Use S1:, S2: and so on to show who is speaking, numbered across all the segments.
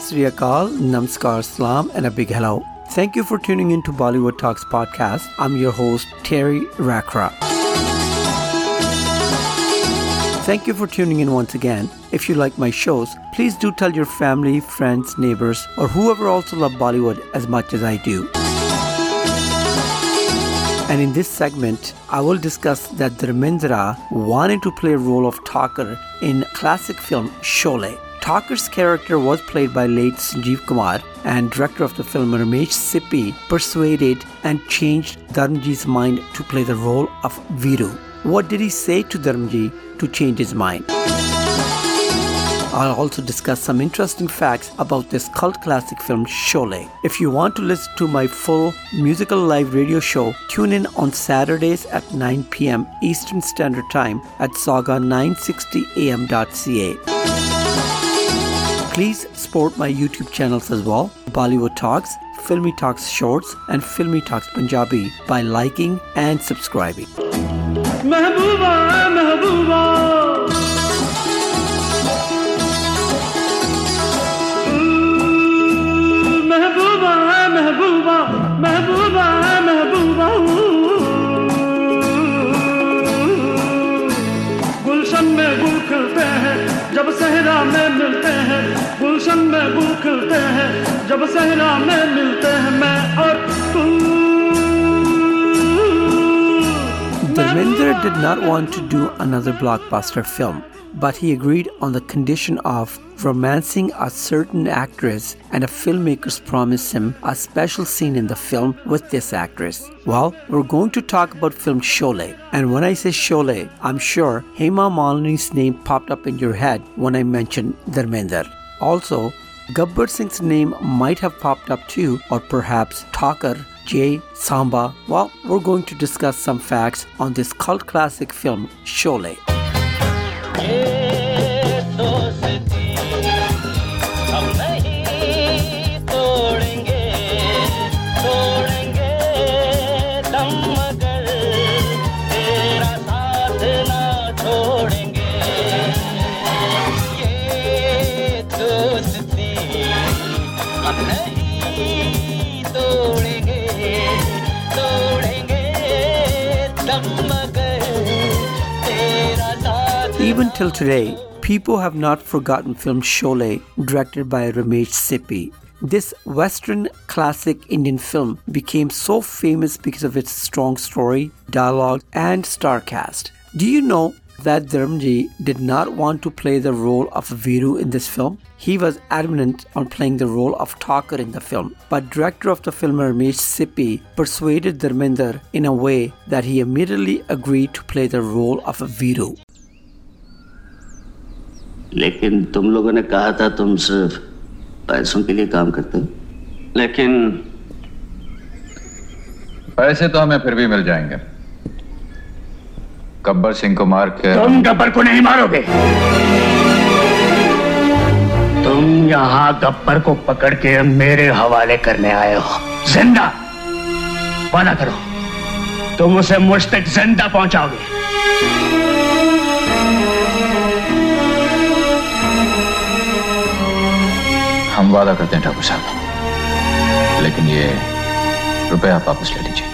S1: Sri Akal, Namaskar, Salam, and a big hello. Thank you for tuning in to Bollywood Talks podcast. I'm your host, Terry Rakra. Thank you for tuning in once again. If you like my shows, please do tell your family, friends, neighbors, or whoever also love Bollywood as much as I do. And in this segment, I will discuss that Dharmendra wanted to play a role of Thakur in classic film Sholay. Thakur's character was played by late Sanjeev Kumar, and director of the film Ramesh Sippy persuaded and changed Dharmji's mind to play the role of Viru. What did he say to Dharmji to change his mind? I'll also discuss some interesting facts about this cult classic film Sholay. If you want to listen to my full musical live radio show, tune in on Saturdays at 9 p.m. Eastern Standard Time at Sauga960am.ca. Please support my YouTube channels as well, Bollywood Talks, Filmi Talks Shorts and Filmi Talks Punjabi by liking and subscribing.
S2: गुलशन में गुल खिलते हैं जब सहरा में मिलते हैं मैं और तू
S1: Dharmendra did not want to do another blockbuster film, but he agreed on the condition of romancing a certain actress, and a filmmakers promised him a special scene in the film with this actress. Well, we're going to talk about film Sholay, and when I say Sholay, I'm sure Hema Malini's name popped up in your head when I mentioned Dharmendra. Also, Gabbar Singh's name might have popped up too, or perhaps Thakur, Jay, Samba. Well, we're going to discuss some facts on this cult classic film, Sholay. Even till today, people have not forgotten film Sholay, directed by Ramesh Sippy. This Western classic Indian film became so famous because of its strong story, dialogue, and star cast. Do you know that Dharmji did not want to play the role of Viru in this film? He was adamant on playing the role of Thakur in the film, but director of the film Ramesh Sippy persuaded Dharmender in a way that he immediately agreed to play the role of Viru.
S3: लेकिन तुम लोगों ने कहा था तुम सिर्फ पैसों के लिए काम करते हो लेकिन
S4: पैसे तो हमें फिर भी मिल जाएंगे गब्बर सिंह को मार के
S5: तुम गब्बर को नहीं मारोगे। तुम यहाँ गब्बर को पकड़ के मेरे हवाले करने आए हो। ज़िंदा। वादा करो। तुम उसे मुझ तक ज़िंदा पहुंचाओगे।
S4: हम वादा करते हैं ठाकुर साहब। लेकिन ये रुपया आप वापस ले लीजिए।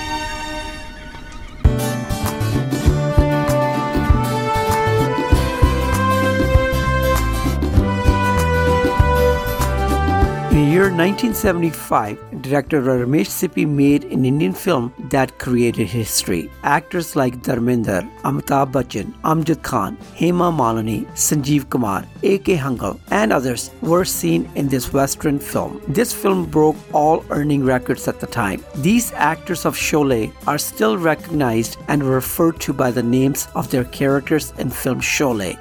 S1: 1975, director Ramesh Sippy made an Indian film that created history. Actors like Dharmender, Amitabh Bachchan, Amjad Khan, Hema Malini, Sanjeev Kumar, A.K. Hangal, and others were seen in this Western film. This film broke all earning records at the time. These actors of Sholay are still recognized and referred to by the names of their characters in film Sholay.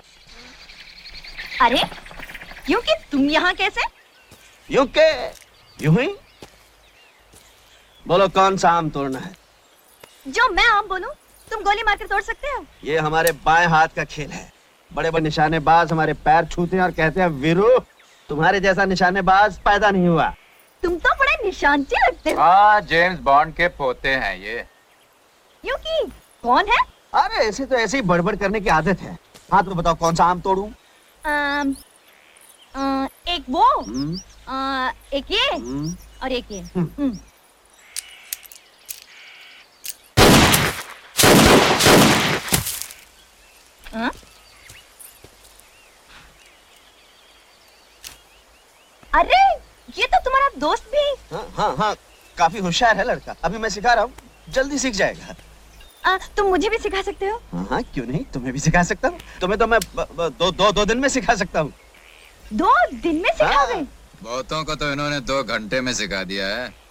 S6: अरे क्योंकि तुम यहाँ कैसे
S3: यूँ के यूँ ही? बोलो कौन सा आम तोड़ना है?
S6: जो मैं आम बोलूँ तुम गोली मारकर तोड़ सकते हो?
S3: ये हमारे बाएँ हाथ का खेल है। बड़े बड़े निशानेबाज हमारे पैर छूते हैं और कहते हैं वीरू तुम्हारे जैसा निशानेबाज पैदा नहीं हुआ।
S6: तुम तो बड़े निशानचे लगते हो।
S4: हाँ जेम्स बॉन्ड के पोते हैं ये।
S6: क्योंकि कौन है?
S3: अरे ऐसे तो ऐसे ही बड़बड़ करने की आदत है। हाँ तो बताओ कौन सा आम तोड़ू?
S6: अम, अ, एक वो।
S3: हम्म,
S6: आ, एक ये
S3: हम्म,
S6: और एक ये। हम्म। हाँ? अरे ये तो तुम्हारा दोस्त भी
S3: हाँ। हाँ हाँ काफ़ी होशियार है लड़का। अभी मैं सिखा रहा हूँ। जल्दी सीख जाएगा।
S6: आ, तुम मुझे भी सिखा सकते हो?
S3: हाँ हाँ क्यों नहीं? तुम्हें भी सिखा सकता हूँ। तुम्हें तो मैं ब- ब- दो दो दो दिन में सिखा सकता हूँ।
S6: दो दिन में सिखाओगे?
S3: हाँ।
S4: बहुतों को तो इन्होंने दो घंटे में सिखा दिया है।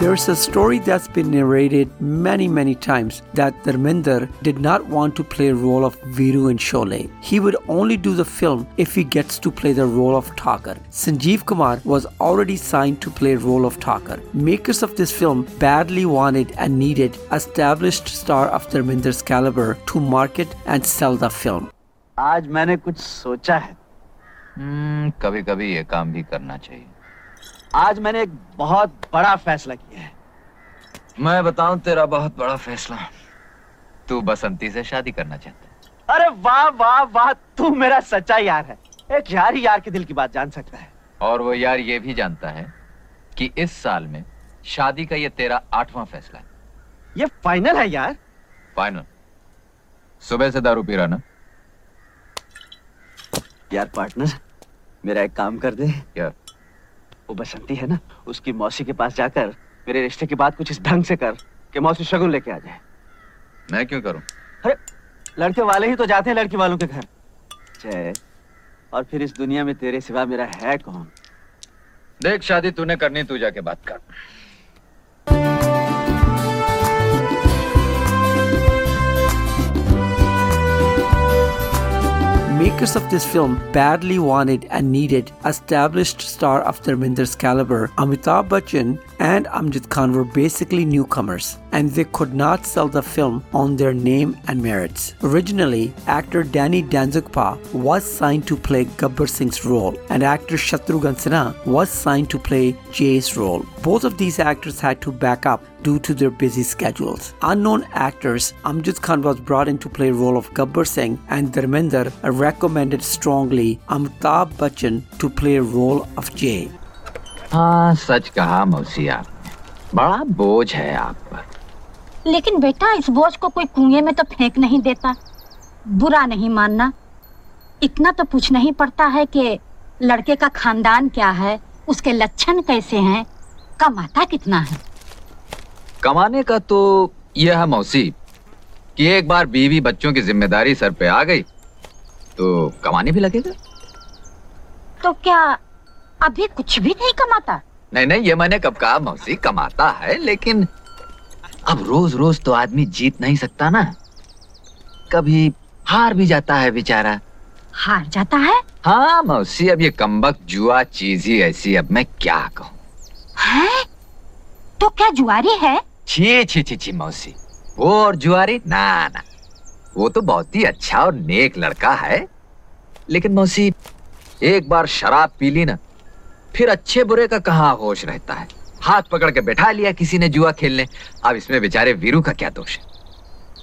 S1: There's a story that's been narrated many, many times that Dharminder did not want to play a role of Viru in Sholay. He would only do the film if he gets to play the role of Thakur. Sanjeev Kumar was already signed to play a role of Thakur. Makers of this film badly wanted and needed established star of Dharminder's caliber to market and sell the film.
S3: आज मैंने कुछ सोचा है
S4: हम्म, कभी कभी ये काम भी करना चाहिए
S3: आज मैंने एक बहुत बड़ा फैसला किया है।
S4: मैं बताऊँ तेरा बहुत बड़ा फैसला। तू बसंती से शादी करना चाहता है।
S3: अरे वाह वाह वाह तू मेरा सच्चा यार है। एक यार ही यार के दिल की बात जान सकता है।
S4: और वो यार ये भी जानता है कि इस साल में शादी का ये तेरा आठवां फैसला है।
S3: ये फाइनल है यार।
S4: फाइनल। सुबह से दारू पी रहा ना?
S3: यार पार्टनर मेरा एक काम कर दे।
S4: क्या?
S3: वो बसंती है ना उसकी मौसी के पास जाकर मेरे रिश्ते की बात कुछ इस ढंग से कर कि मौसी शगुन लेके आ जाए।
S4: मैं क्यों करूँ?
S3: अरे लड़के वाले ही तो जाते हैं लड़की वालों के घर। जय और फिर इस दुनिया में तेरे सिवा मेरा है कौन?
S4: देख शादी तूने करनी तू जाके बात कर।
S1: Makers of this film badly wanted and needed established star of Dharminder's caliber. Amitabh Bachchan and Amjad Khan were basically newcomers, and they could not sell the film on their name and merits. Originally, actor Danny Denzongpa was signed to play Gabbar Singh's role, and actor Shatrughan Sinha was signed to play Jay's role. Both of these actors had to back up due to their busy schedules. Unknown actors Amjad Khan was brought in to play role of Gabbar Singh and Dharmender recommended strongly Amitabh Bachchan to play role of Jay.
S4: हाँ सच कहा मौसी बड़ा बोझ है आप पर
S7: लेकिन बेटा इस बोझ को कोई कुएँ में तो फेंक नहीं देता। बुरा नहीं मानना। इतना तो पूछना ही पड़ता है कि लड़के का खानदान क्या है उसके लक्षण कैसे हैं कमाता कितना है?
S4: कमाने का तो यह है मौसी कि एक बार बीवी बच्चों की ज़िम्मेदारी सर पे आ गई तो कमाने भी लगेगा।
S7: तो क्या अभी कुछ भी नहीं कमाता?
S4: नहीं नहीं ये मैंने कब कहा मौसी कमाता है लेकिन अब रोज रोज तो आदमी जीत नहीं सकता ना। कभी हार भी जाता है बेचारा।
S7: हार जाता है?
S4: हाँ मौसी अब ये कम्बक जुआ चीज़ ही ऐसी अब मैं क्या कहूँ?
S7: हैं? तो क्या जुआरी है?
S4: छी छी छी छी मौसी। वो और जुआरी? ना ना। वो तो बहुत ही अच्छा और नेक लड़का है। लेकिन मौसी एक बार शराब पी ली ना फिर अच्छे बुरे का कहाँ होश रहता है? हाथ पकड़ के बैठा लिया किसी ने जुआ खेलने। अब इसमें बेचारे वीरू का क्या दोष है?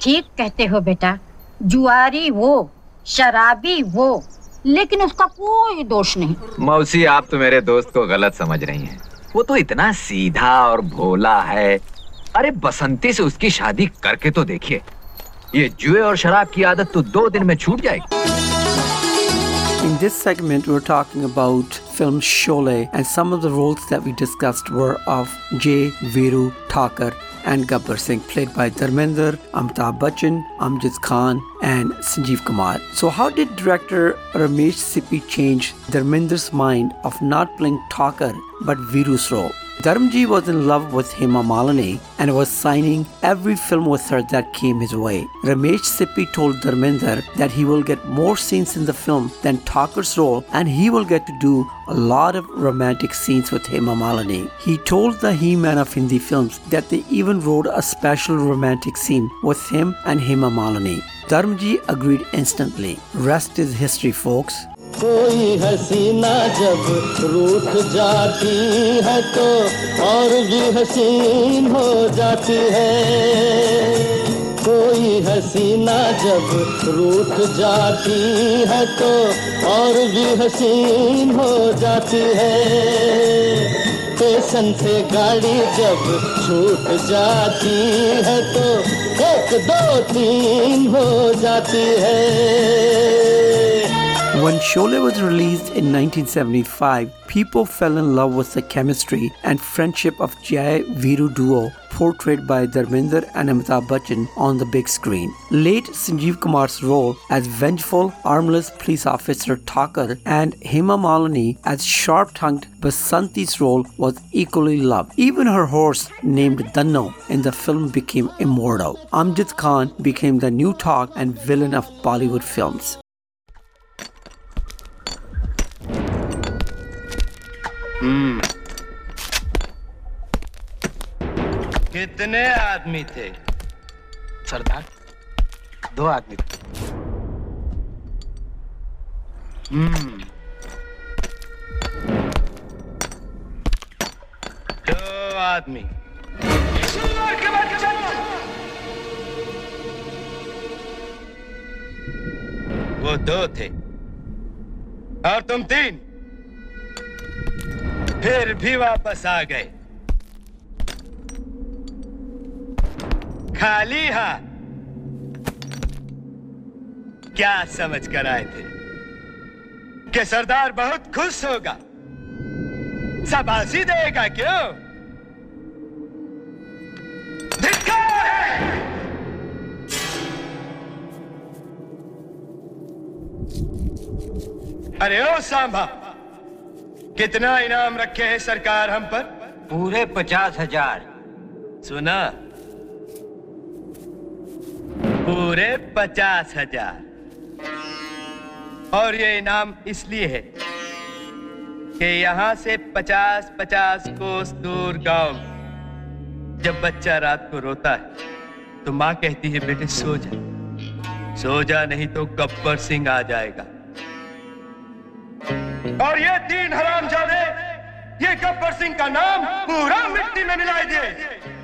S7: ठीक कहते हो बेटा। जुआरी वो शराबी वो लेकिन उसका कोई दोष नहीं।
S4: मौसी आप तो मेरे दोस्त को गलत समझ रही हैं। वो तो इतना सीधा और भोला है। अरे बसंती से उसकी शादी करके तो देखिए। ये जुए और शराब की आदत तो दो दिन में छूट जाएगी।
S1: In this segment, we're talking about film Sholay, and some of the roles that we discussed were of Jay, Viru, Thakur, and Gabbar Singh, played by Dharmender, Amitabh Bachchan, Amjad Khan, and Sanjeev Kumar. So, how did director Ramesh Sippy change Dharmender's mind of not playing Thakur but Viru's role? Dharmji was in love with Hema Malini and was signing every film with her that came his way. Ramesh Sippy told Dharmender that he will get more scenes in the film than Thakur's role and he will get to do a lot of romantic scenes with Hema Malini. He told the He-Man of Hindi films that they even wrote a special romantic scene with him and Hema Malini. Dharmji agreed instantly. Rest is history, folks.
S8: कोई हसीना जब रूठ जाती है तो और भी हसीन हो जाती है। कोई हसीना जब रूठ जाती है तो और भी हसीन हो जाती है। स्टेशन से गाड़ी जब छूट जाती है तो एक दो तीन हो जाती है।
S1: When Sholay was released in 1975, people fell in love with the chemistry and friendship of Jai Viru duo portrayed by Dharminder and Amitabh Bachchan on the big screen. Late Sanjeev Kumar's role as vengeful, armless police officer Thakur and Hema Malini as sharp-tongued Basanti's role was equally loved. Even her horse named Danno in the film became immortal. Amjad Khan became the new talk and villain of Bollywood films.
S9: कितने आदमी थे?
S10: सरदार। दो आदमी थे।
S9: हम्म दो आदमी। वो दो थे। और तुम तीन। फिर भी वापस आ गए। खाली हाथ क्या समझ कर आए थे? कि सरदार बहुत खुश होगा। शाबाशी देगा क्यों? है! अरे ओ सांभा! कितना इनाम रखे हैं सरकार हम पर?
S11: पूरे पचास हज़ार।
S9: सुना। पूरे पचास हज़ार। और ये इनाम इसलिए है कि यहाँ से पचास पचास कोस दूर गाँव जब बच्चा रात को रोता है तो माँ कहती है बेटे सो जा। सो जा नहीं तो गब्बर सिंह आ जाएगा। और ये तीन हराम जादे ये गब्बर सिंह का नाम पूरा मिट्टी में मिलाए दिए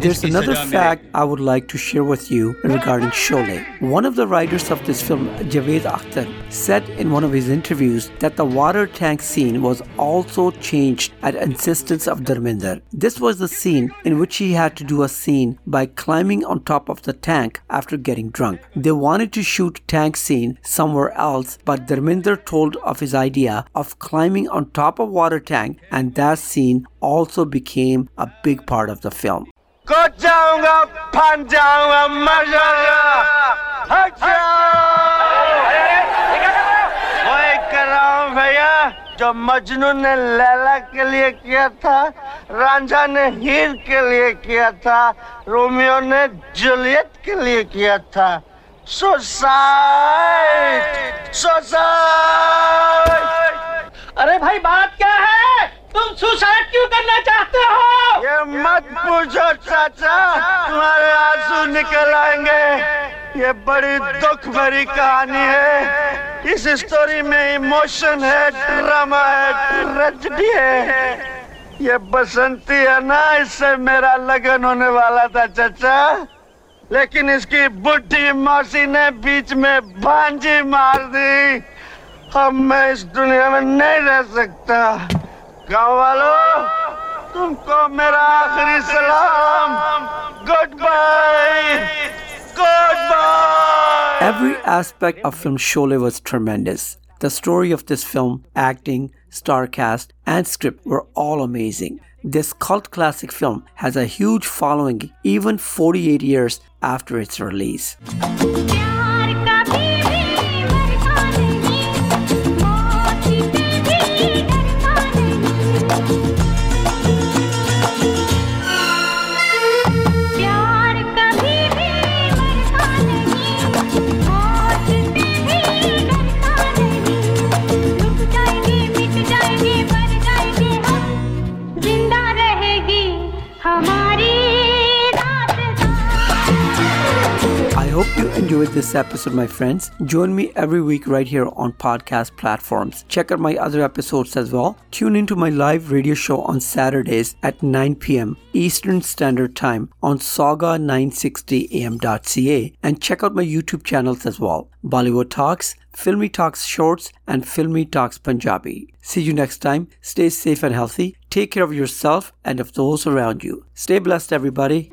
S1: There's another fact I would like to share with you regarding Sholay. One of the writers of this film, Javed Akhtar, said in one of his interviews that the water tank scene was also changed at insistence of Dharminder. This was the scene in which he had to do a scene by climbing on top of the tank after getting drunk. They wanted to shoot tank scene somewhere else, but Dharminder told of his idea of climbing on top of water tank and that scene also became a big part of the film.
S9: कूद जाऊँगा fun जाऊँगा मर जाऊँगा हट जाओ कर भैया, जो मजनू ने लैला के लिए किया था, रांझा ने हीर के लिए किया था, रोमियो ने जूलियट के लिए किया था। सुसाइड सुसाइड
S12: अरे भाई, बात क्या है? तुम सुसाइड क्यों करना चाहते हो?
S9: ये मत पूछो, चाचा। तुम्हारे आँसू निकल आएँगे। ये बड़ी दुख भरी कहानी है। इस स्टोरी में इमोशन है ड्रामा है ट्रेजेडी है। ये बसंती है ना, इससे मेरा लगन होने वाला था, चाचा। लेकिन इसकी बुढ़ी मौसी ने बीच में भांजी मार दी। अब मैं इस दुनिया में नहीं रह सकता। गाँव वालों तुमको मेरा आखिरी सलाम good bye good bye
S1: Every aspect of film Sholay was tremendous. The story of this film, acting, star cast, and script were all amazing. This cult classic film has a huge following even 48 years after its release. You enjoyed this episode, my friends, join me every week right here on podcast platforms. Check out my other episodes as well. Tune into my live radio show on Saturdays at 9 p.m. Eastern Standard Time on Sauga960am.ca and check out my YouTube channels as well. Bollywood Talks, Filmi Talks Shorts, and Filmi Talks Punjabi. See you next time. Stay safe and healthy. Take care of yourself and of those around you. Stay blessed, everybody.